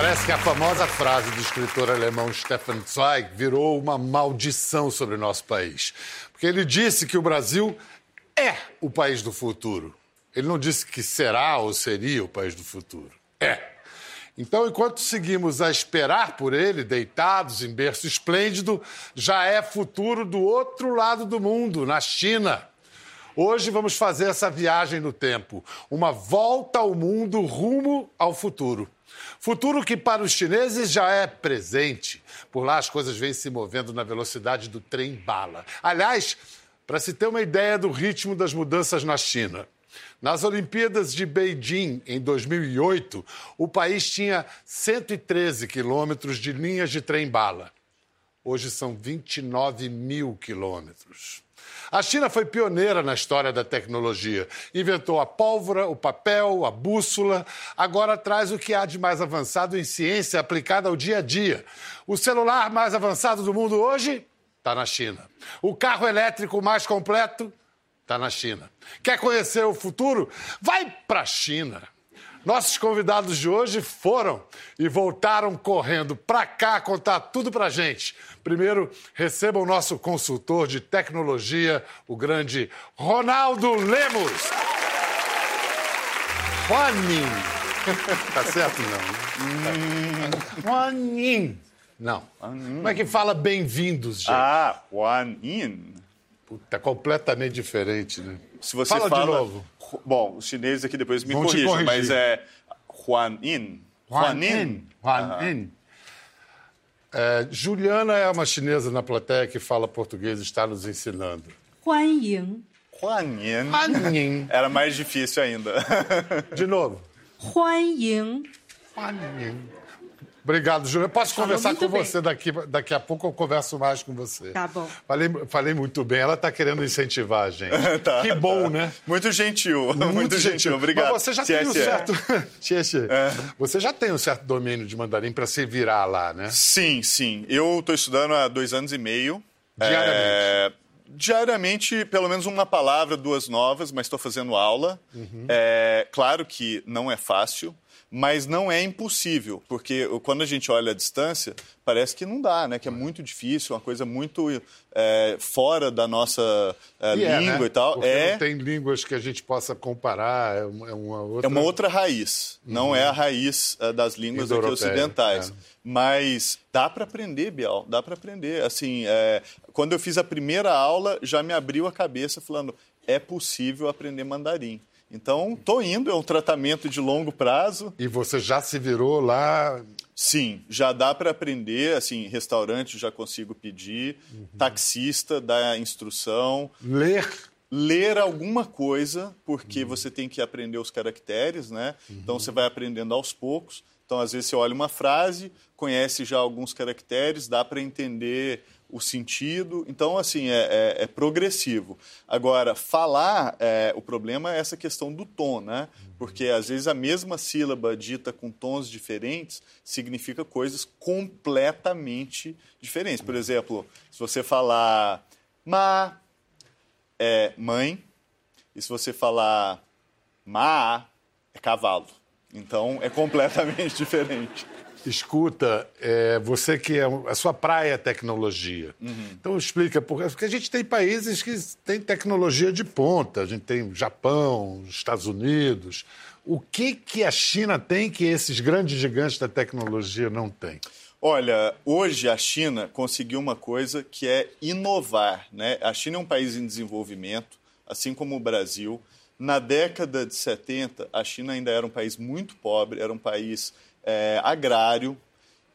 Parece que a famosa frase do escritor alemão Stefan Zweig virou uma maldição sobre o nosso país. Porque ele disse que o Brasil é o país do futuro. Ele não disse que será ou seria o país do futuro. É. Então, enquanto seguimos a esperar por ele, deitados em berço esplêndido, já é futuro do outro lado do mundo, na China. Hoje vamos fazer essa viagem no tempo, uma volta ao mundo rumo ao futuro. Futuro que para os chineses já é presente. Por lá as coisas vêm se movendo na velocidade do trem-bala. Aliás, para se ter uma ideia do ritmo das mudanças na China, nas Olimpíadas de Beijing, em 2008, o país tinha 113 quilômetros de linhas de trem-bala. Hoje são 29 mil quilômetros. A China foi pioneira na história da tecnologia. Inventou a pólvora, o papel, a bússola. Agora traz o que há de mais avançado em ciência aplicada ao dia a dia. O celular mais avançado do mundo hoje está na China. O carro elétrico mais completo Está na China. Quer conhecer o futuro? Vai para a China. Nossos convidados de hoje foram e voltaram correndo para cá contar tudo para gente. Primeiro, receba o nosso consultor de tecnologia, o grande Ronaldo Lemos. Juanin. Tá certo, não? Juanin. Não. Como é que fala bem-vindos, gente? Ah, Juanin. Puta, completamente diferente, né? Se você Fala fala, de novo. Bom, os chineses aqui depois me Vão corrigem, mas é Huanin. Juanin. Juanin. É, Juliana é uma chinesa na plateia que fala português e está nos ensinando. Huan Yin. Huan Yin. Huan Yin. Era mais difícil ainda. De novo. Huan Yin. Huan Yin. Obrigado, Juliana. Posso Falou conversar muito com bem. você daqui, daqui a pouco, eu converso mais com você. Tá bom. Falei, falei muito bem. Ela está querendo incentivar a gente. Tá, que bom, né? Muito gentil. Muito, gentil. Obrigado. Mas você já Tchê, tem um certo. Tchê, tchê. É. Você já tem um certo domínio de mandarim para se virar lá, né? Sim, sim. Eu estou estudando há dois anos e meio. Diariamente? É, diariamente, pelo menos uma palavra, duas novas, mas estou fazendo aula. Uhum. É, claro que não é fácil, mas não é impossível, porque quando a gente olha a distância, parece que não dá, né? Que é muito difícil, uma coisa muito é, fora da nossa é, E é, língua né? e tal. Porque é, não tem línguas que a gente possa comparar, é uma é outra... é uma outra raiz, não é a raiz eh, das línguas aqui ocidentais. é. Mas dá para aprender, Biel, dá para aprender. Assim, é, quando eu fiz a primeira aula, já me abriu a cabeça falando, é possível aprender mandarim. Então, tô indo, é um tratamento de longo prazo. E você já se virou lá... Sim, já dá para aprender, assim, restaurante já consigo pedir, taxista dá instrução, Ler ler alguma coisa, porque você tem que aprender os caracteres, né? Então você vai aprendendo aos poucos. Então, às vezes, você olha uma frase, conhece já alguns caracteres, dá para entender o sentido. Então, assim, é, é- é progressivo. Agora, falar, é, o problema é essa questão do tom, né? Porque, às vezes, a mesma sílaba dita com tons diferentes significa coisas completamente diferentes. Por exemplo, se você falar ma, é mãe, e se você falar ma, é cavalo. Então é completamente diferente. Escuta, é, você que é a sua praia é tecnologia. Então explica por porque a gente tem países que têm tecnologia de ponta. A gente tem o Japão, os Estados Unidos. O que que a China tem que esses grandes gigantes da tecnologia não têm? Olha, hoje a China conseguiu uma coisa que é inovar. Né? A China é um país em desenvolvimento, assim como o Brasil. Na década de 70, a China ainda era um país muito pobre, era um país é, agrário.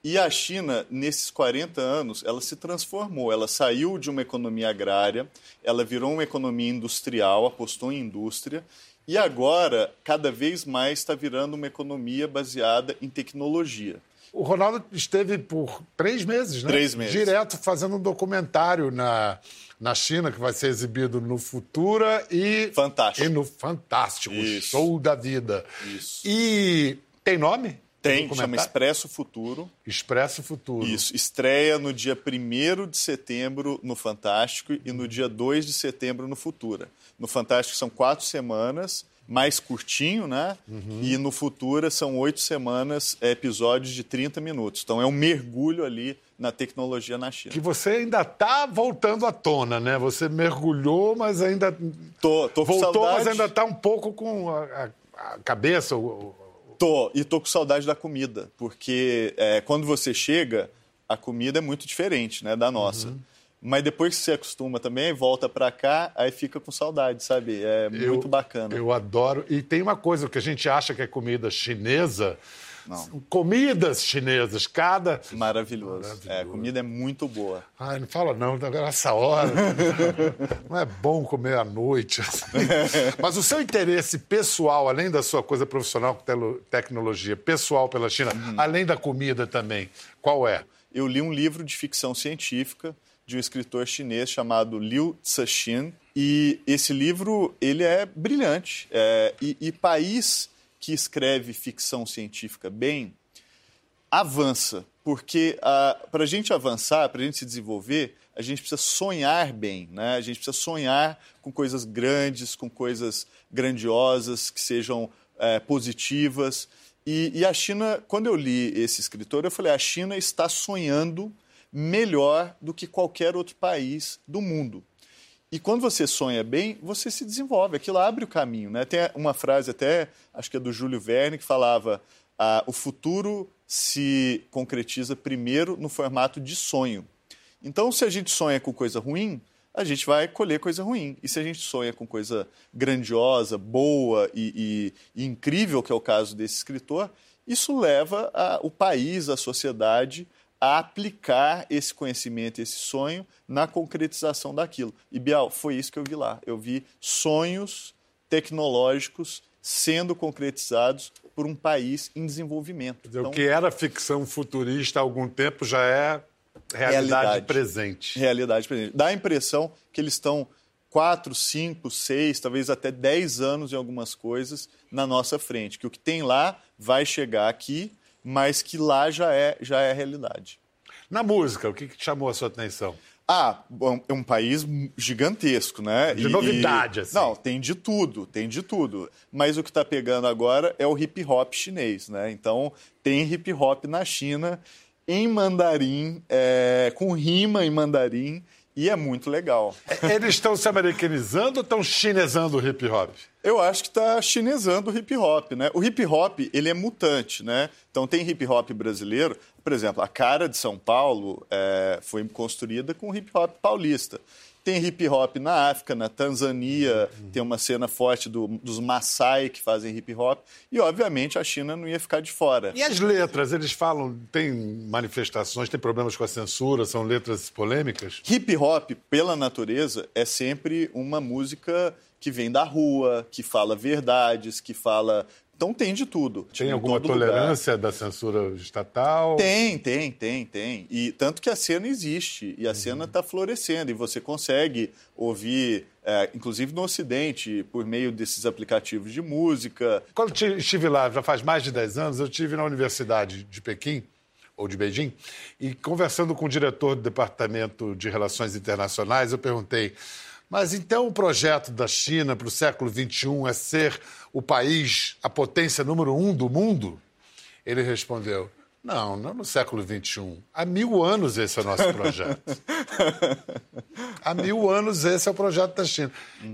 E a China, nesses 40 anos, ela se transformou. Ela saiu de uma economia agrária, ela virou uma economia industrial, apostou em indústria. E agora, cada vez mais, está virando uma economia baseada em tecnologia. O Ronaldo esteve por três meses, né? Três meses. Direto fazendo um documentário na, na China, que vai ser exibido no Futura e. Fantástico. E no Fantástico, Isso. show da vida. Isso. E tem nome? Tem, chama? Expresso Futuro. Expresso Futuro. Isso, estreia no dia 1 de setembro no Fantástico e no dia 2 de setembro no Futura. No Fantástico são quatro semanas mais curtinho, né? Uhum. E no Futura são oito semanas, é, episódios de 30 minutos. Então é um mergulho ali na tecnologia na China. Que você ainda está voltando à tona, né? Você mergulhou, mas ainda. Tô, tô com Voltou, saudade. mas ainda está um pouco com a, a- a cabeça. o- Tô, e tô com saudade da comida, porque é, quando você chega, a comida é muito diferente, né, da nossa. Uhum. Mas depois que você acostuma também, volta pra cá, aí fica com saudade, sabe? É muito bacana. Eu adoro. E tem uma coisa, o que a gente acha que é comida chinesa. Não. Comidas chinesas, cada. Maravilhoso. Maravilhoso. É, a comida é muito boa. Ai, não fala não, agora essa hora. Não é bom comer à noite. assim. Mas o seu interesse pessoal, além da sua coisa profissional com telo- tecnologia, pessoal pela China, Uhum. além da comida também, qual é? Eu li um livro de ficção científica de um escritor chinês chamado Liu Cixin e esse livro ele é brilhante. É, e, e país que escreve ficção científica bem avança, porque para a gente avançar, para a gente se desenvolver, a gente precisa sonhar bem, né? A gente precisa sonhar com coisas grandes, com coisas grandiosas que sejam é, positivas. E, e a China, quando eu li esse escritor, eu falei: a China está sonhando melhor do que qualquer outro país do mundo. E quando você sonha bem, você se desenvolve, aquilo abre o caminho. Né? Tem uma frase até, acho que é do Júlio Verne, que falava: ah, o futuro se concretiza primeiro no formato de sonho. Então, se a gente sonha com coisa ruim, a gente vai colher coisa ruim. E se a gente sonha com coisa grandiosa, boa e, e- e incrível, que é o caso desse escritor, isso leva a- o país, a sociedade, a aplicar esse conhecimento, esse sonho na concretização daquilo. E, Bial, foi isso que eu vi lá. Eu vi sonhos tecnológicos sendo concretizados por um país em desenvolvimento. Dizer, o que era ficção futurista há algum tempo já é realidade, Realidade. presente. realidade presente. Dá a impressão que eles estão quatro, cinco, seis, talvez até dez anos em algumas coisas na nossa frente. Que o que tem lá vai chegar aqui, mas que lá já é, já é realidade. Na música, o que, que chamou a sua atenção? Ah, é um país gigantesco, né? De novidade, assim. Não, tem de tudo, tem de tudo. Mas o que está pegando agora é o hip hop chinês, né? Então, tem hip hop na China, em mandarim, é, com rima em mandarim, e é muito legal. Eles estão se americanizando ou estão chinesando o hip hop? Eu acho que está chinesando o hip hop, né? O hip hop, ele é mutante, né? Então tem hip hop brasileiro, por exemplo, a cara de São Paulo é, foi construída com hip hop paulista. Tem hip hop na África, na Tanzânia, tem uma cena forte do- dos Maasai que fazem hip hop, e obviamente a China não ia ficar de fora. E as letras, eles falam, tem manifestações, tem problemas com a censura, são letras polêmicas? Hip hop, pela natureza, é sempre uma música que vem da rua, que fala verdades, que fala. Então tem de tudo. Tem Em alguma todo lugar. tolerância da censura estatal? Tem, tem, tem, tem. E tanto que a cena existe e a cena está florescendo e você consegue ouvir, é, inclusive no Ocidente, por meio desses aplicativos de música. Quando ti- estive lá, já faz mais de 10 anos, eu estive na Universidade de Pequim, ou de Beijing, e conversando com o diretor do Departamento de Relações Internacionais, eu perguntei, mas então o projeto da China para o século XXI é ser o país, a potência número um do mundo? Ele respondeu, não, não no século XXI. Há mil anos esse é o nosso projeto. Há mil anos esse é o projeto da China.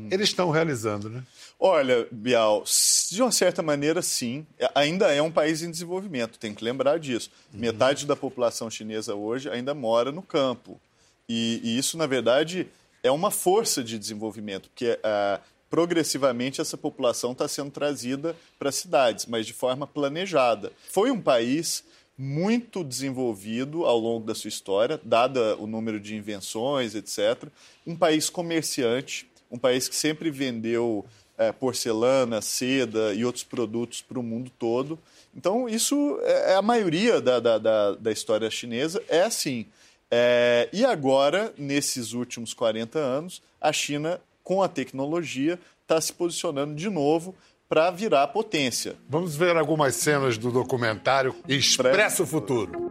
Eles estão realizando, né? Olha, Bial, de uma certa maneira, sim. É- Ainda é um país em desenvolvimento, tem que lembrar disso. Metade da população chinesa hoje ainda mora no campo. E, e isso, na verdade, é uma força de desenvolvimento, porque ah, progressivamente essa população está sendo trazida para cidades, mas de forma planejada. Foi um país muito desenvolvido ao longo da sua história, dada o número de invenções, etc. Um país comerciante, um país que sempre vendeu eh, porcelana, seda e outros produtos para o mundo todo. Então, isso é é a maioria da, da, da, da história chinesa, é assim. É, e agora, nesses últimos 40 anos, a China, com a tecnologia, está se posicionando de novo para virar potência. Vamos ver algumas cenas do documentário Expresso Futuro.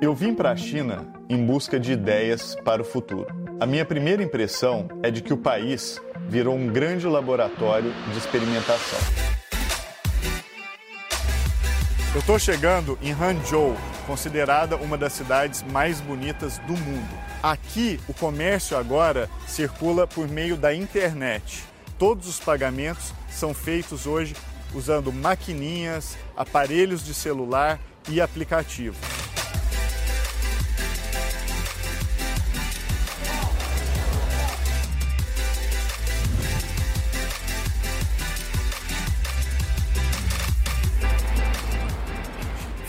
Eu vim para a China em busca de ideias para o futuro. A minha primeira impressão é de que o país virou um grande laboratório de experimentação. Eu estou chegando em Hangzhou, considerada uma das cidades mais bonitas do mundo. Aqui, o comércio agora circula por meio da internet. Todos os pagamentos são feitos hoje usando maquininhas, aparelhos de celular e aplicativos.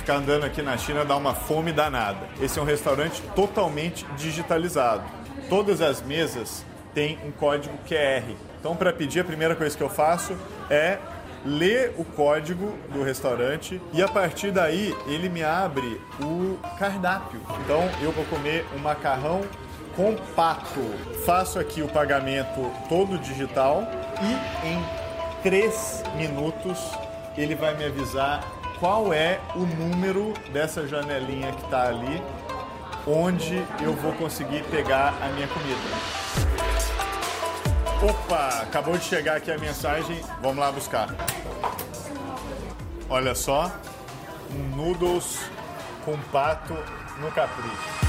Ficar andando aqui na China dá uma fome danada. Esse é um restaurante totalmente digitalizado. Todas as mesas têm um código QR. Então, para pedir, a primeira coisa que eu faço é ler o código do restaurante e a partir daí ele me abre o cardápio. Então, eu vou comer um macarrão compacto. Faço aqui o pagamento todo digital e em três minutos ele vai me avisar qual é o número dessa janelinha que está ali, onde eu vou conseguir pegar a minha comida. Opa, acabou de chegar aqui a mensagem, vamos lá buscar. Olha só, um noodles com pato no capricho.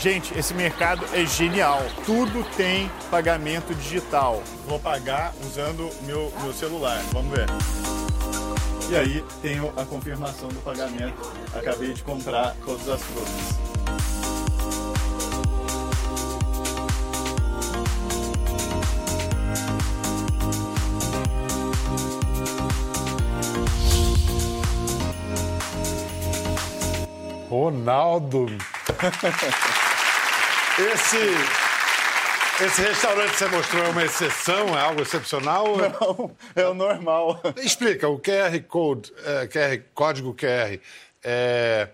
Gente, esse mercado é genial. Tudo tem pagamento digital. Vou pagar usando meu, meu celular. Vamos ver. E aí tenho a confirmação do pagamento. Acabei de comprar todas as frutas. Ronaldo. Esse, esse restaurante que você mostrou é uma exceção? É algo excepcional? Não, é o normal. Explica, o QR Code, é, QR, código QR, é,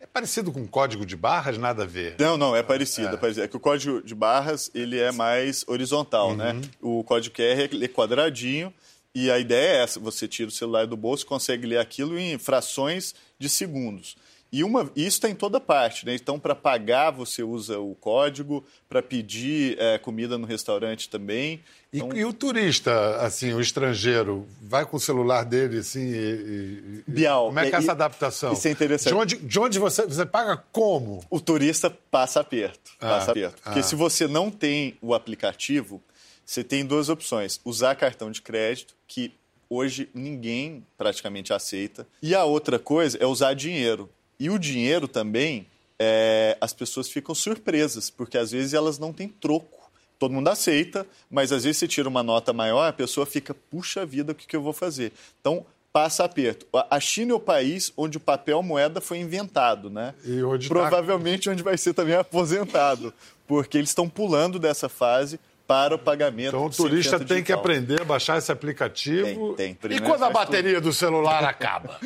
é parecido com código de barras? Nada a ver. Não, não, é parecido. É, é, parecido. que o código de barras ele é mais horizontal, né? uhum. né? O código QR é quadradinho e a ideia é essa, você tira o celular do bolso, consegue ler aquilo em frações de segundos. E uma, isso está em toda parte, né? Então, para pagar, você usa o código, para pedir é, comida no restaurante também. Então... E, e, o turista, assim, o estrangeiro, vai com o celular dele, assim, e, e... Bial, como é que é essa adaptação? Isso é interessante. De onde, de onde você, você paga como? O turista passa aperto, ah, passa aperto. Porque ah. se você não tem o aplicativo, você tem duas opções. Usar cartão de crédito, que hoje ninguém praticamente aceita. E a outra coisa é usar dinheiro. E o dinheiro também, é, as pessoas ficam surpresas, porque às vezes elas não têm troco. Todo mundo aceita, mas às vezes você tira uma nota maior, a pessoa fica, puxa vida, o que, que eu vou fazer? Então, passa aperto. A China é o país onde o papel moeda foi inventado, né? E onde tá Provavelmente tá... onde vai ser também aposentado, porque eles estão pulando dessa fase para o pagamento. Então o turista tem que aprender a baixar esse aplicativo. Tem, tem. E quando a bateria tudo. do celular acaba?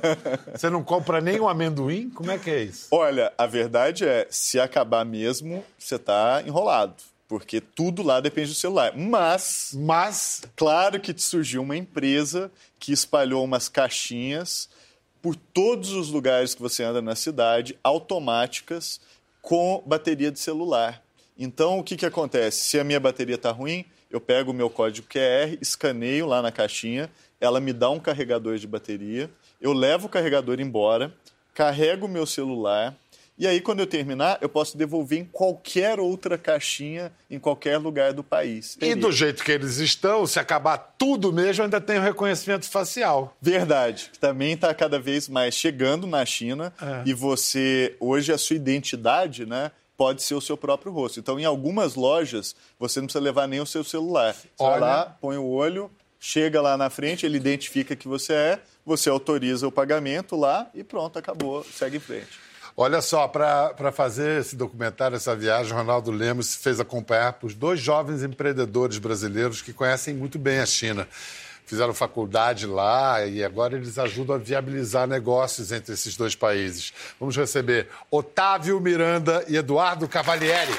Você não compra nem um amendoim? Como é que é isso? Olha, a verdade é, se acabar mesmo, você está enrolado. Porque tudo lá depende do celular. Mas, mas, claro que surgiu uma empresa que espalhou umas caixinhas por todos os lugares que você anda na cidade, automáticas, com bateria de celular. Então, o que, que acontece? Se a minha bateria está ruim, eu pego o meu código QR, escaneio lá na caixinha, ela me dá um carregador de bateria, eu levo o carregador embora, carrego o meu celular, e aí, quando eu terminar, eu posso devolver em qualquer outra caixinha, em qualquer lugar do país. E do jeito que eles estão, se acabar tudo mesmo, ainda tem o reconhecimento facial. Verdade. Também está cada vez mais chegando na China. É. E você, hoje, a sua identidade, né? Pode ser o seu próprio rosto. Então, em algumas lojas, você não precisa levar nem o seu celular. Você Olha... vai lá, põe o olho, chega lá na frente, ele identifica que você é, você autoriza o pagamento lá e pronto, acabou, segue em frente. Olha só, para fazer esse documentário, essa viagem, Ronaldo Lemos se fez acompanhar por dois jovens empreendedores brasileiros que conhecem muito bem a China fizeram faculdade lá e agora eles ajudam a viabilizar negócios entre esses dois países. Vamos receber Otávio Miranda e Eduardo Cavalieri.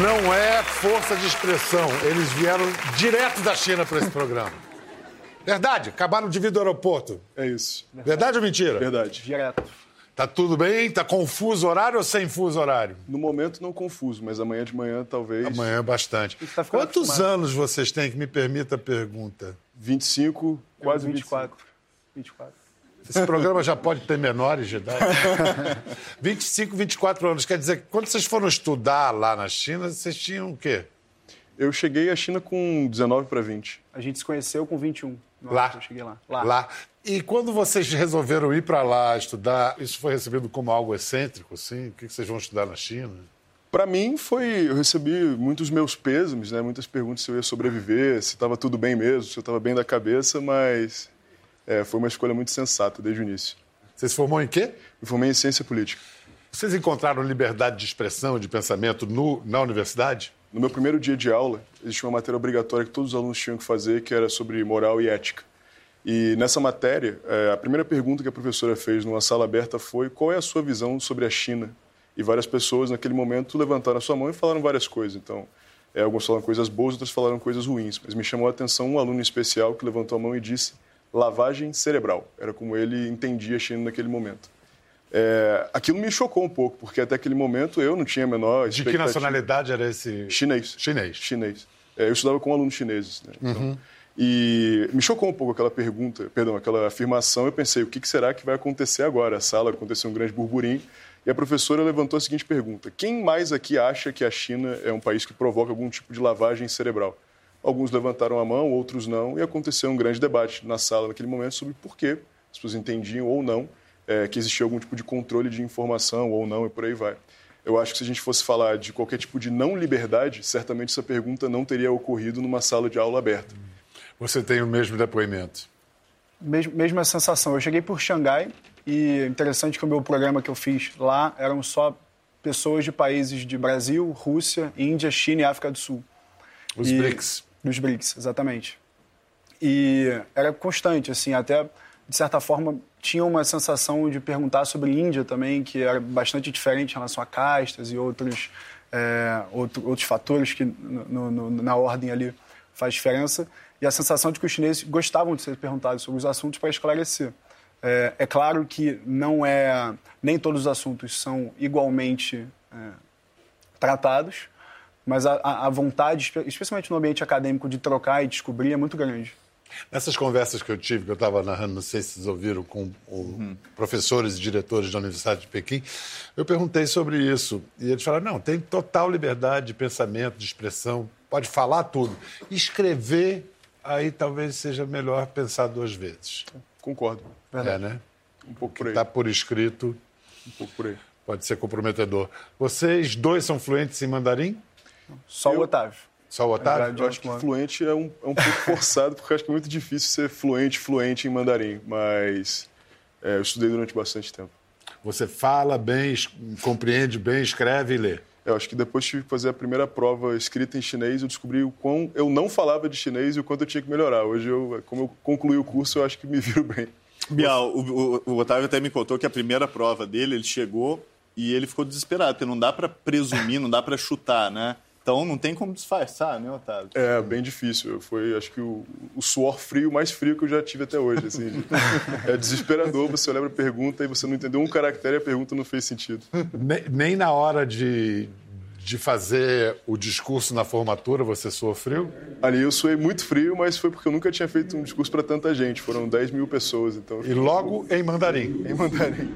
Não é força de expressão, eles vieram direto da China para esse programa. Verdade, acabaram de vir do aeroporto. É isso. Verdade ou mentira? Verdade. Direto. Tá tudo bem? Tá confuso horário ou sem fuso horário? No momento não confuso, mas amanhã de manhã talvez. Amanhã é bastante. Tá Quantos acostumado. anos vocês têm, que me permita a pergunta? 25, quase 24. 24. 24. Esse programa já pode ter menores de idade. 25, 24 anos. Quer dizer, que quando vocês foram estudar lá na China, vocês tinham o quê? Eu cheguei à China com 19 para 20. A gente se conheceu com 21. no ano Lá. Eu cheguei lá. Lá. Lá. E quando vocês resolveram ir para lá estudar, isso foi recebido como algo excêntrico, assim? O que vocês vão estudar na China? Para mim foi, eu recebi muitos meus pêsames, né? Muitas perguntas se eu ia sobreviver, se estava tudo bem mesmo, se eu estava bem da cabeça, mas é, foi uma escolha muito sensata desde o início. Você se formou em quê? Me formei em ciência política. Vocês encontraram liberdade de expressão, de pensamento no- na universidade? No meu primeiro dia de aula, existia uma matéria obrigatória que todos os alunos tinham que fazer, que era sobre moral e ética. E nessa matéria, eh, a primeira pergunta que a professora fez numa sala aberta foi qual é a sua visão sobre a China? E várias pessoas, naquele momento, levantaram a sua mão e falaram várias coisas. Então, eh, alguns falaram coisas boas, outros falaram coisas ruins. Mas me chamou a atenção um aluno especial que levantou a mão e disse lavagem cerebral. Era como ele entendia a China naquele momento. Eh, aquilo me chocou um pouco, porque até aquele momento eu não tinha a menor De que nacionalidade era esse? Chinês. Chinês. Chinês. É, eu estudava com alunos chineses. Né? Então, E me chocou um pouco aquela pergunta, perdão, aquela afirmação. Eu pensei, o que será que vai acontecer agora? A sala aconteceu um grande burburinho. E a professora levantou a seguinte pergunta: Quem mais aqui acha que a China é um país que provoca algum tipo de lavagem cerebral? Alguns levantaram a mão, outros não, e aconteceu um grande debate na sala naquele momento sobre por que as pessoas entendiam ou não é, que existia algum tipo de controle de informação ou não, e por aí vai. Eu acho que se a gente fosse falar de qualquer tipo de não liberdade, certamente essa pergunta não teria ocorrido numa sala de aula aberta. Você tem o mesmo depoimento. Mesmo, mesma sensação. Eu cheguei por Xangai e interessante que o meu programa que eu fiz lá eram só pessoas de países de Brasil, Rússia, Índia, China e África do Sul. Os E- BRICS. Dos BRICS, exatamente. E era constante, assim, até de certa forma tinha uma sensação de perguntar sobre Índia também, que era bastante diferente em relação a castas e outros, é, outro- outros fatores que no- no- na ordem ali faz diferença. E a sensação de que os chineses gostavam de ser perguntados sobre os assuntos para esclarecer. É, é claro que não é nem todos os assuntos são igualmente é, tratados, mas a, a- vontade, espe- especialmente no ambiente acadêmico, de trocar e descobrir é muito grande. Nessas conversas que eu tive, que eu estava narrando, não sei se vocês ouviram, com o- professores e diretores da Universidade de Pequim, eu perguntei sobre isso. E eles falaram: não, tem total liberdade de pensamento, de expressão, pode falar tudo. Escrever, aí talvez seja melhor pensar duas vezes. Concordo. É, né? Um pouco por aí. Está por escrito, Um pouco por aí. pode ser comprometedor. Vocês dois são fluentes em mandarim? Só Eu- o Otávio. Só o Otávio? Eu acho que fluente é um, é um pouco forçado, porque eu acho que é muito difícil ser fluente, fluente em mandarim. Mas é, eu estudei durante bastante tempo. Você fala bem, compreende bem, escreve e lê. Eu acho que depois tive que fazer a primeira prova escrita em chinês, eu descobri o quão eu não falava de chinês e o quanto eu tinha que melhorar. Hoje, eu, como eu concluí o curso, eu acho que me viro bem. Bial, o, o- o Otávio até me contou que a primeira prova dele, ele chegou e ele ficou desesperado, porque não dá pra presumir, não dá pra chutar, né? Então não tem como disfarçar, né, Otávio? É bem difícil. Foi, acho que, o, o suor frio mais frio que eu já tive até hoje. assim, de- é desesperador. Você olha para a pergunta e você não entendeu um caractere e a pergunta não fez sentido. Nem, nem na hora de, de fazer o discurso na formatura você sofreu? Ali eu suei muito frio, mas foi porque eu nunca tinha feito um discurso para tanta gente. Foram 10 mil pessoas, então E logo em mandarim. em mandarim.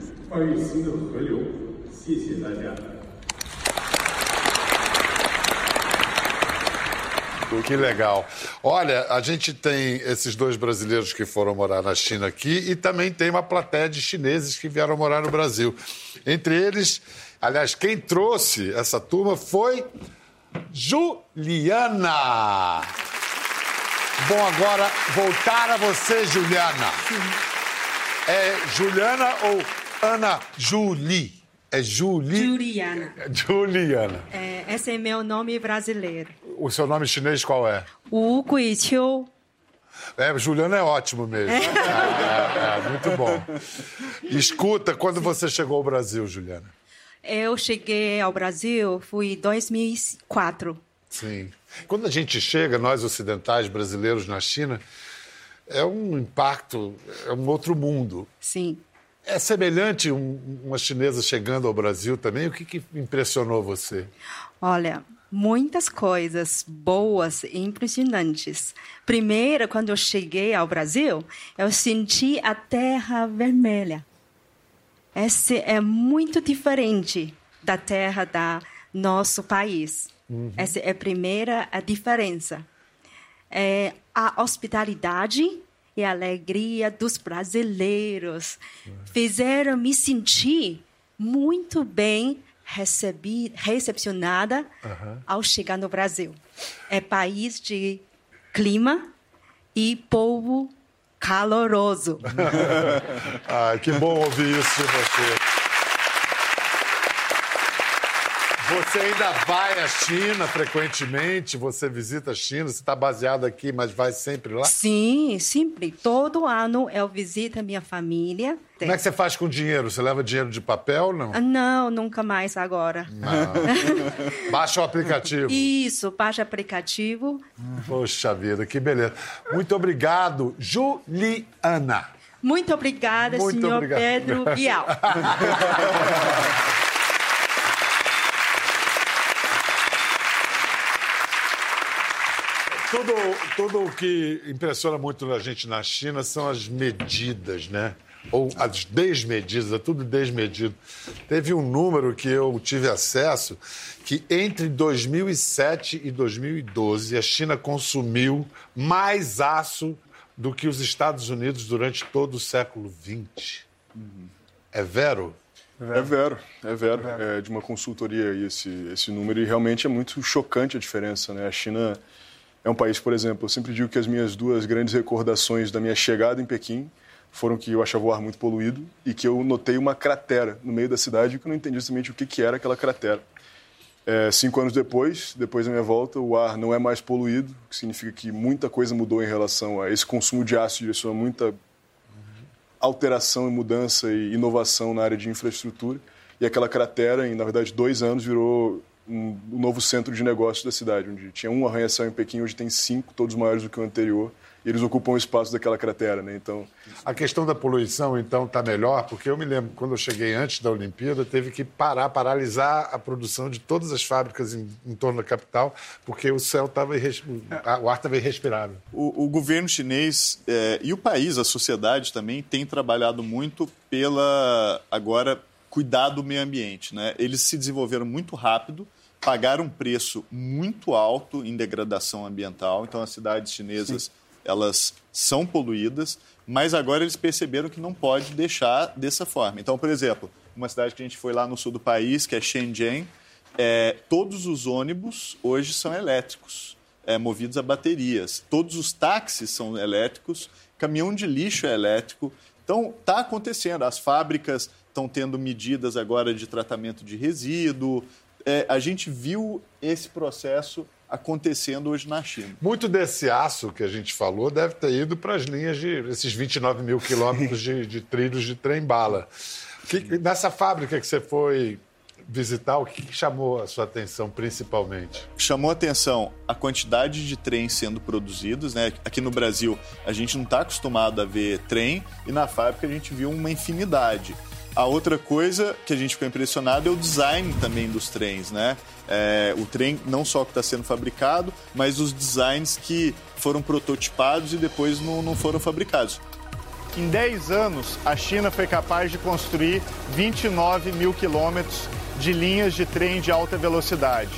Que legal. Olha, a gente tem esses dois brasileiros que foram morar na China aqui e também tem uma plateia de chineses que vieram morar no Brasil. Entre eles, aliás, quem trouxe essa turma foi Juliana. Bom, agora voltar a você, Juliana. É Juliana ou Ana Julie? É Juliana. Juliana. É, esse é meu nome brasileiro. O seu nome chinês qual é? Wu Guiqiu. É, Juliana é ótimo mesmo. É, é, é, muito bom. Escuta, quando você chegou ao Brasil, Juliana? Eu cheguei ao Brasil, fui em 2004. Sim. Quando a gente chega, nós ocidentais brasileiros na China, é um impacto, é um outro mundo. Sim. É semelhante um, uma chinesa chegando ao Brasil também? O que, que impressionou você? Olha, muitas coisas boas e impressionantes. Primeiro, quando eu cheguei ao Brasil, eu senti a terra vermelha. Esse é muito diferente da terra da nosso país. Uhum. Essa é a primeira a diferença. É a hospitalidade e a alegria dos brasileiros uhum. fizeram me sentir muito bem recebi, recepcionada uhum. ao chegar no Brasil. É país de clima e povo caloroso. ah, que bom ouvir isso de você. Você ainda vai à China frequentemente? Você visita a China? Você está baseado aqui, mas vai sempre lá? Sim, sempre. Todo ano eu visito a minha família. Como é que você faz com dinheiro? Você leva dinheiro de papel não? Ah, não, nunca mais agora. baixa o aplicativo. Isso, baixa o aplicativo. Poxa vida, que beleza. Muito obrigado, Juliana. Muito obrigada, Muito senhor obrigado. Pedro Bial. Tudo, tudo o que impressiona muito a gente na China são as medidas, né? Ou as desmedidas, é tudo desmedido. Teve um número que eu tive acesso que entre 2007 e 2012 a China consumiu mais aço do que os Estados Unidos durante todo o século XX. Uhum. É vero? É vero, é vero. É de uma consultoria esse, esse número e realmente é muito chocante a diferença, né? A China é um país, por exemplo, eu sempre digo que as minhas duas grandes recordações da minha chegada em Pequim foram que eu achava o ar muito poluído e que eu notei uma cratera no meio da cidade que eu não entendi exatamente o que, que era aquela cratera. É, cinco anos depois, depois da minha volta, o ar não é mais poluído, o que significa que muita coisa mudou em relação a esse consumo de ácido, direciona muita alteração e mudança e inovação na área de infraestrutura. E aquela cratera, em na verdade dois anos, virou um, um novo centro de negócios da cidade, onde tinha um arranha-céu em Pequim, hoje tem cinco, todos maiores do que o anterior. E eles ocupam o espaço daquela cratera, né? Então... A questão da poluição, então, está melhor? Porque eu me lembro, quando eu cheguei antes da Olimpíada, teve que parar, paralisar a produção de todas as fábricas em, em torno da capital, porque o céu estava o ar estava irrespirável. O, o, governo chinês é, e o país, a sociedade também, tem trabalhado muito pela, agora, cuidar do meio ambiente, né? Eles se desenvolveram muito rápido, pagaram um preço muito alto em degradação ambiental. Então, as cidades chinesas Sim. elas são poluídas, mas agora eles perceberam que não pode deixar dessa forma. Então, por exemplo, uma cidade que a gente foi lá no sul do país, que é Shenzhen, é, todos os ônibus hoje são elétricos, é, movidos a baterias. Todos os táxis são elétricos, caminhão de lixo é elétrico. Então, está acontecendo. As fábricas estão tendo medidas agora de tratamento de resíduo, é, a gente viu esse processo acontecendo hoje na China. Muito desse aço que a gente falou deve ter ido para as linhas de esses 29 mil quilômetros de, de trilhos de trem-bala. Nessa fábrica que você foi visitar, o que chamou a sua atenção principalmente? Chamou a atenção a quantidade de trens sendo produzidos. Né? Aqui no Brasil, a gente não está acostumado a ver trem e na fábrica a gente viu uma infinidade. A outra coisa que a gente ficou impressionado é o design também dos trens, né? É, o trem não só que está sendo fabricado, mas os designs que foram prototipados e depois não, não foram fabricados. Em 10 anos, a China foi capaz de construir 29 mil quilômetros de linhas de trem de alta velocidade.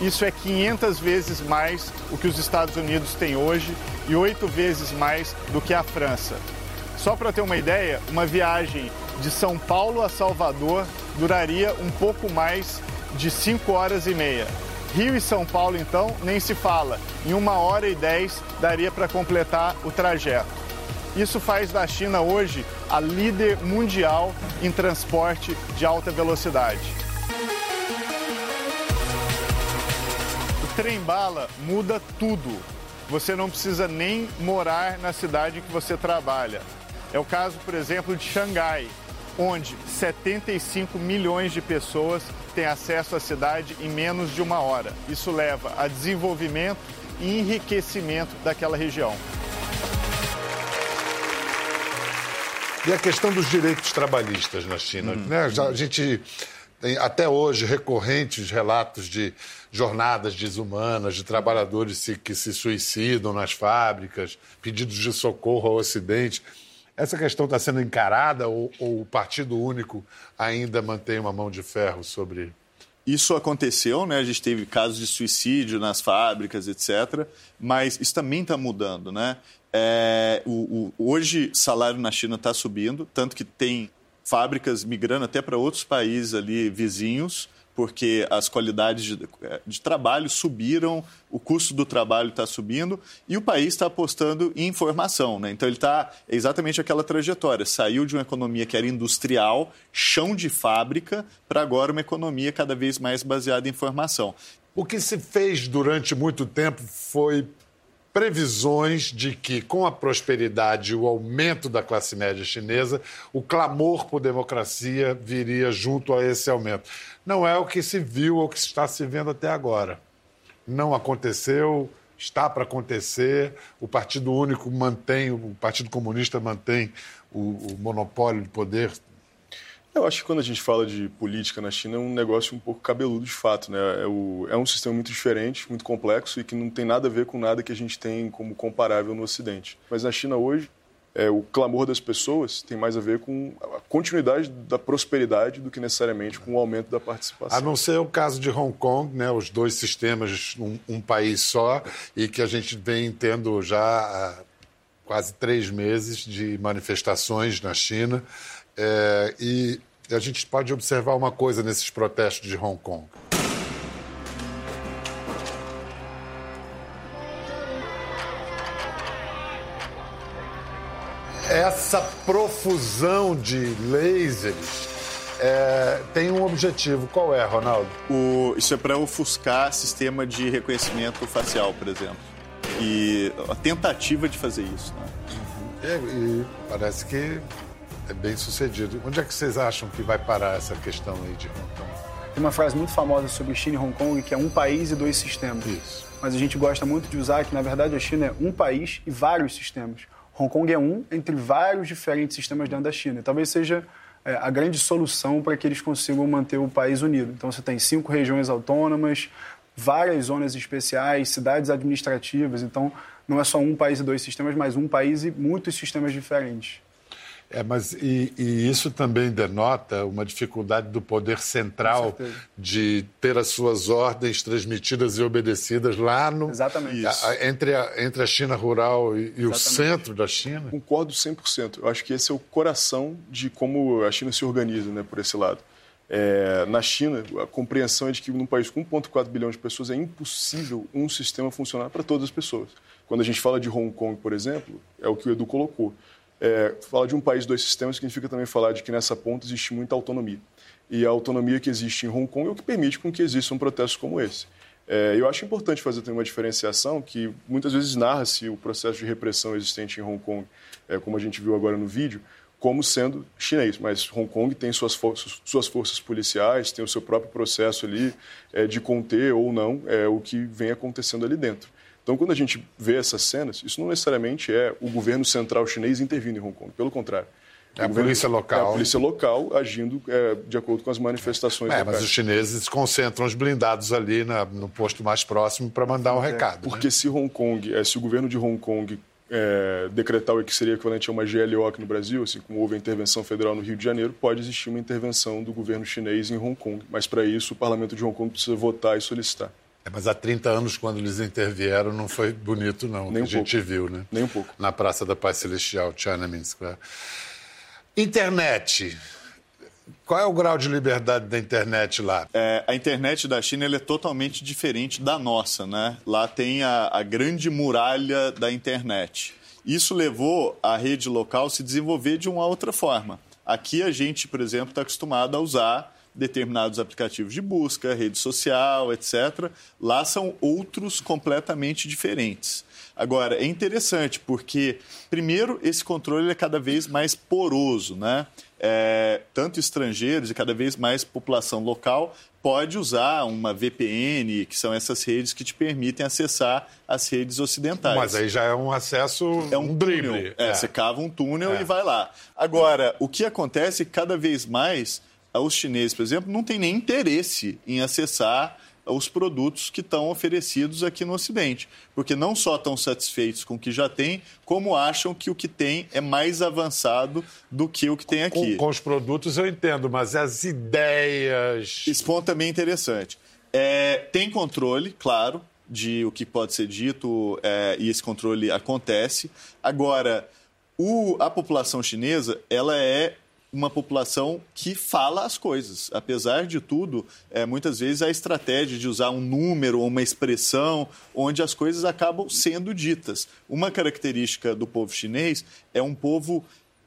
Isso é 500 vezes mais o que os Estados Unidos têm hoje e oito vezes mais do que a França. Só para ter uma ideia, uma viagem de São Paulo a Salvador duraria um pouco mais de 5 horas e meia. Rio e São Paulo, então, nem se fala. Em uma hora e dez daria para completar o trajeto. Isso faz da China hoje a líder mundial em transporte de alta velocidade. O trem-bala muda tudo. Você não precisa nem morar na cidade que você trabalha. É o caso, por exemplo, de Xangai, onde 75 milhões de pessoas têm acesso à cidade em menos de uma hora. Isso leva a desenvolvimento e enriquecimento daquela região. E a questão dos direitos trabalhistas na China. Uhum. Né? A gente tem até hoje recorrentes relatos de jornadas desumanas, de trabalhadores que se suicidam nas fábricas, pedidos de socorro ao Ocidente. Essa questão está sendo encarada ou, ou o Partido Único ainda mantém uma mão de ferro sobre. Isso aconteceu, né? A gente teve casos de suicídio nas fábricas, etc. Mas isso também está mudando, né? É, o, o- hoje, salário na China está subindo, tanto que tem fábricas migrando até para outros países ali vizinhos, porque as qualidades de, de trabalho subiram, o custo do trabalho está subindo e o país está apostando em informação. Né? Então, ele está exatamente aquela trajetória. Saiu de uma economia que era industrial, chão de fábrica, para agora uma economia cada vez mais baseada em informação. O que se fez durante muito tempo foi previsões de que, com a prosperidade e o aumento da classe média chinesa, o clamor por democracia viria junto a esse aumento. Não é o que se viu ou que está se vendo até agora. Não aconteceu, está para acontecer. O Partido Único mantém, o Partido Comunista mantém o, o monopólio de poder Eu acho que quando a gente fala de política na China é um negócio um pouco cabeludo de fato, né? É, o- é um sistema muito diferente, muito complexo e que não tem nada a ver com nada que a gente tem como comparável no Ocidente. Mas na China hoje, é, o clamor das pessoas tem mais a ver com a continuidade da prosperidade do que necessariamente com o aumento da participação. A não ser o caso de Hong Kong, né, os dois sistemas, um, um país só, e que a gente vem tendo já há quase três meses de manifestações na China. É, e a gente pode observar uma coisa nesses protestos de Hong Kong. Essa profusão de lasers é, tem um objetivo. Qual é, Ronaldo? O- isso é para ofuscar sistema de reconhecimento facial, por exemplo. E a tentativa de fazer isso. Né? É, e parece que é bem sucedido. Onde é que vocês acham que vai parar essa questão aí de Hong Kong? Tem uma frase muito famosa sobre China e Hong Kong que é um país e dois sistemas. Isso. Mas a gente gosta muito de usar que, na verdade, a China é um país e vários sistemas. Hong Kong é um entre vários diferentes sistemas dentro da China. E talvez seja é, a grande solução para que eles consigam manter o país unido. Então, você tem cinco regiões autônomas, várias zonas especiais, cidades administrativas. Então, não é só um país e dois sistemas, mas um país e muitos sistemas diferentes. É, mas e, e isso também denota uma dificuldade do poder central de ter as suas ordens transmitidas e obedecidas lá no Exatamente. a- entre, a, entre a China rural e, e o centro da China. Concordo 100%. Eu acho que esse é o coração de como a China se organiza, né, por esse lado. É, na China, a compreensão é de que num país com 1,4 bilhão de pessoas é impossível um sistema funcionar para todas as pessoas. Quando a gente fala de Hong Kong, por exemplo, é o que o Edu colocou. É, falar de um país, dois sistemas significa também falar de que nessa ponta existe muita autonomia. E a autonomia que existe em Hong Kong é o que permite com que existam protestos como esse. É, eu acho importante fazer também uma diferenciação que muitas vezes narra-se o processo de repressão existente em Hong Kong, é, como a gente viu agora no vídeo, como sendo chinês, mas Hong Kong tem suas suas forças policiais, tem o seu próprio processo ali é, de conter ou não é, o que vem acontecendo ali dentro. Então, quando a gente vê essas cenas, isso não necessariamente é o governo central chinês intervindo em Hong Kong, pelo contrário. É a governo- polícia local. É a polícia local agindo é, de acordo com as manifestações É, locais. mas os chineses concentram os blindados ali na- no posto mais próximo para mandar um recado. né? Porque se Hong Kong, eh, se o governo de Hong Kong eh, decretar o que seria equivalente a uma GLO aqui no Brasil, assim como houve a intervenção federal no Rio de Janeiro, pode existir uma intervenção do governo chinês em Hong Kong. Mas para isso o parlamento de Hong Kong precisa votar e solicitar. É, mas há 30 anos, quando eles intervieram, não foi bonito, não, o que Nem a um gente viu, né? Nem um pouco. Na Praça da Paz Celestial, Tiananmen Square. Internet. Qual é o grau de liberdade da internet lá? É, a internet da China é totalmente diferente da nossa, né? Lá tem a, a grande muralha da internet. Isso levou a rede local se desenvolver de uma outra forma. Aqui a gente, por exemplo, está acostumado a usar determinados aplicativos de busca, rede social, etc. Lá são outros completamente diferentes. Agora, é interessante porque, primeiro, esse controle é cada vez mais poroso, né? é, tanto estrangeiros e cada vez mais população local pode usar uma VPN, que são essas redes que te permitem acessar as redes ocidentais. Mas aí já é um acesso, é um, um túnel. drible. É, Você cava um túnel e vai lá. Agora, o que acontece é que cada vez mais os chineses, por exemplo, não têm nem interesse em acessar os produtos que estão oferecidos aqui no Ocidente. Porque não só estão satisfeitos com o que já tem, como acham que o que tem é mais avançado do que o que tem aqui. Com, com os produtos eu entendo, mas as ideias. Esse ponto também é interessante. É, tem controle, claro, de o que pode ser dito, é, e esse controle acontece. Agora, o, a população chinesa ela é uma população que fala as coisas. Apesar de tudo, é, muitas vezes a estratégia de usar um número ou uma expressão onde as coisas acabam sendo ditas. Uma característica do povo chinês é um povo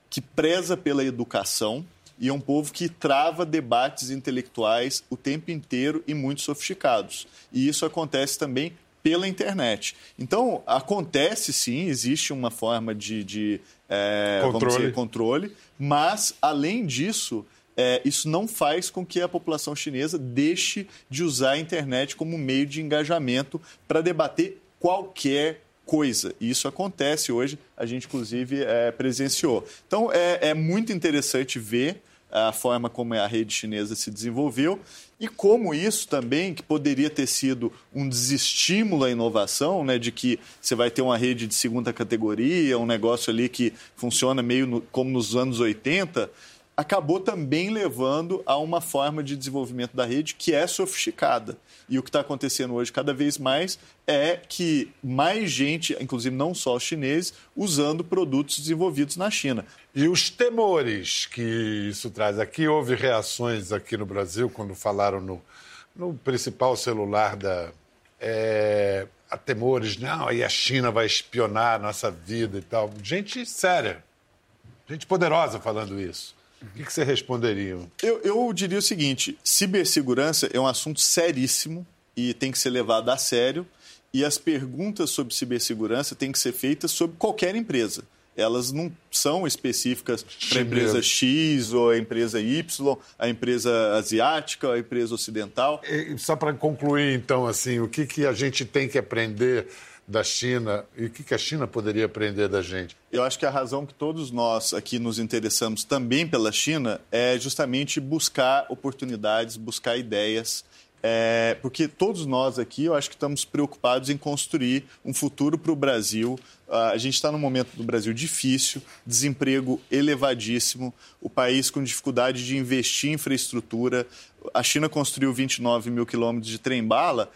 que preza pela educação e é um povo que trava debates intelectuais o tempo inteiro e muito sofisticados. E isso acontece também pela internet. Então, acontece sim, existe uma forma de, de é, controle. Dizer, controle, mas, além disso, é, isso não faz com que a população chinesa deixe de usar a internet como meio de engajamento para debater qualquer coisa. E isso acontece hoje, a gente inclusive é, presenciou. Então é, é muito interessante ver a forma como a rede chinesa se desenvolveu e como isso também, que poderia ter sido um desestímulo à inovação, né, de que você vai ter uma rede de segunda categoria, um negócio ali que funciona meio no, como nos anos 80, acabou também levando a uma forma de desenvolvimento da rede que é sofisticada. E o que está acontecendo hoje cada vez mais é que mais gente, inclusive não só os chineses, usando produtos desenvolvidos na China. E os temores que isso traz? Aqui houve reações aqui no Brasil quando falaram no, no principal celular da. É, a temores, não, aí a China vai espionar a nossa vida e tal. Gente séria, gente poderosa falando isso. O que, você responderia? Eu, eu diria o seguinte: cibersegurança é um assunto seríssimo e tem que ser levado a sério. E as perguntas sobre cibersegurança têm que ser feitas sobre qualquer empresa. Elas não são específicas para a empresa X ou a empresa Y, a empresa asiática, a empresa ocidental. E, só para concluir, então, assim, o que, que a gente tem que aprender da China e o que a China poderia aprender da gente? Eu acho que a razão que todos nós aqui nos interessamos também pela China é justamente buscar oportunidades, buscar ideias. É, porque todos nós aqui, eu acho que estamos preocupados em construir um futuro para o Brasil. a gente está num momento do Brasil difícil, desemprego elevadíssimo, o país com dificuldade de investir em infraestrutura. A China construiu 29 mil quilômetros de trem-bala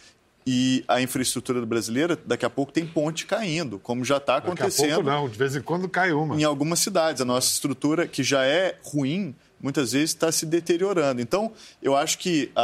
e a infraestrutura brasileira, daqui a pouco tem ponte caindo, como já está acontecendo. Daqui a pouco não, de vez em quando cai uma. Em algumas cidades. A nossa estrutura, que já é ruim, muitas vezes está se deteriorando. Então, eu acho que a,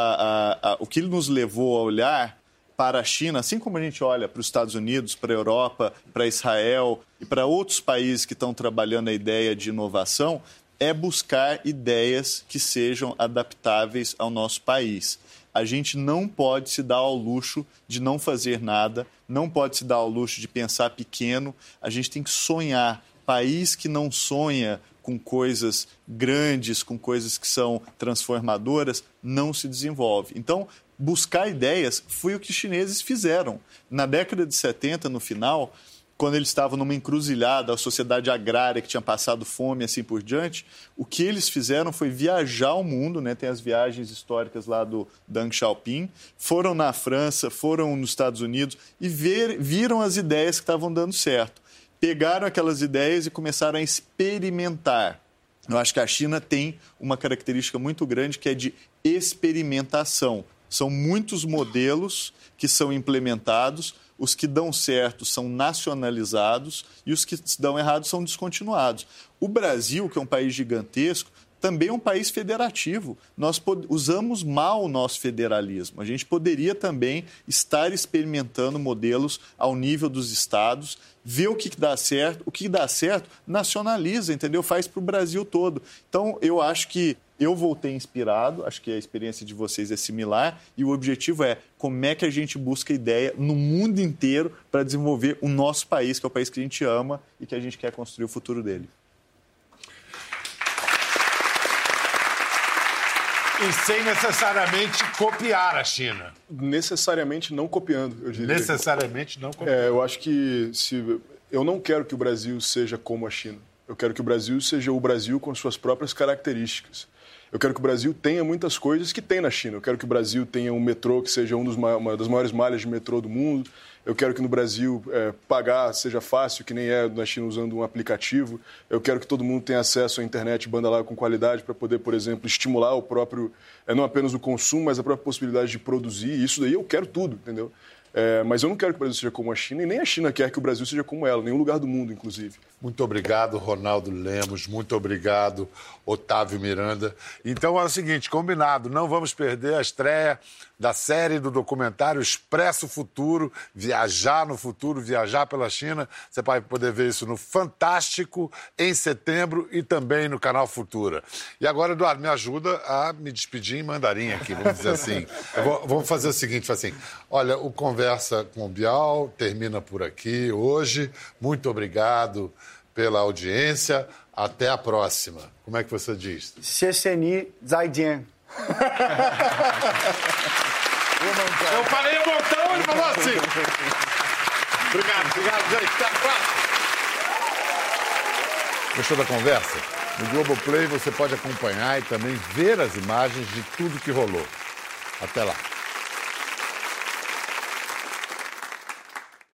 a, a, o que nos levou a olhar para a China, assim como a gente olha para os Estados Unidos, para a Europa, para Israel e para outros países que estão trabalhando a ideia de inovação, é buscar ideias que sejam adaptáveis ao nosso país a gente não pode se dar ao luxo de não fazer nada, não pode se dar ao luxo de pensar pequeno, a gente tem que sonhar. País que não sonha com coisas grandes, com coisas que são transformadoras, não se desenvolve. Então, buscar ideias foi o que os chineses fizeram. Na década de 70, no final, quando eles estavam numa encruzilhada, a sociedade agrária que tinha passado fome assim por diante, o que eles fizeram foi viajar o mundo, né? tem as viagens históricas lá do Deng Xiaoping, foram na França, foram nos Estados Unidos e ver, viram as ideias que estavam dando certo. Pegaram aquelas ideias e começaram a experimentar. Eu acho que a China tem uma característica muito grande que é de experimentação. São muitos modelos que são implementados, os que dão certo são nacionalizados e os que dão errado são descontinuados. O Brasil, que é um país gigantesco, também é um país federativo. Nós usamos mal o nosso federalismo. A gente poderia também estar experimentando modelos ao nível dos estados, ver o que dá certo, o que dá certo, nacionaliza, entendeu? Faz para o Brasil todo. Então, eu acho que eu voltei inspirado, acho que a experiência de vocês é similar, e o objetivo é como é que a gente busca ideia no mundo inteiro para desenvolver o nosso país, que é o país que a gente ama e que a gente quer construir o futuro dele. E sem necessariamente copiar a China. Necessariamente não copiando, eu diria. Necessariamente não copiar. É, eu acho que se eu não quero que o Brasil seja como a China. Eu quero que o Brasil seja o Brasil com suas próprias características. Eu quero que o Brasil tenha muitas coisas que tem na China. Eu quero que o Brasil tenha um metrô que seja um dos, uma das maiores malhas de metrô do mundo. Eu quero que no Brasil é, pagar seja fácil, que nem é na China usando um aplicativo. Eu quero que todo mundo tenha acesso à internet banda larga com qualidade para poder, por exemplo, estimular o próprio, é, não apenas o consumo, mas a própria possibilidade de produzir. Isso daí eu quero tudo, entendeu? É, mas eu não quero que o Brasil seja como a China e nem a China quer que o Brasil seja como ela, nenhum lugar do mundo, inclusive. Muito obrigado, Ronaldo Lemos. Muito obrigado, Otávio Miranda. Então é o seguinte, combinado, não vamos perder a estreia da série do documentário Expresso Futuro, Viajar no Futuro, Viajar pela China. Você vai poder ver isso no Fantástico em setembro e também no canal Futura. E agora, Eduardo, me ajuda a me despedir em mandarim aqui, vamos dizer assim. Vou, vamos fazer o seguinte, assim, olha, o Conversa com o Bial termina por aqui hoje. Muito obrigado pela audiência. Até a próxima. Como é que você diz? Xexeni Zaijian. Eu falei um montão, ele falou assim. Obrigado, obrigado, gente. Até a próxima. Gostou da conversa? No Globoplay você pode acompanhar e também ver as imagens de tudo que rolou. Até lá.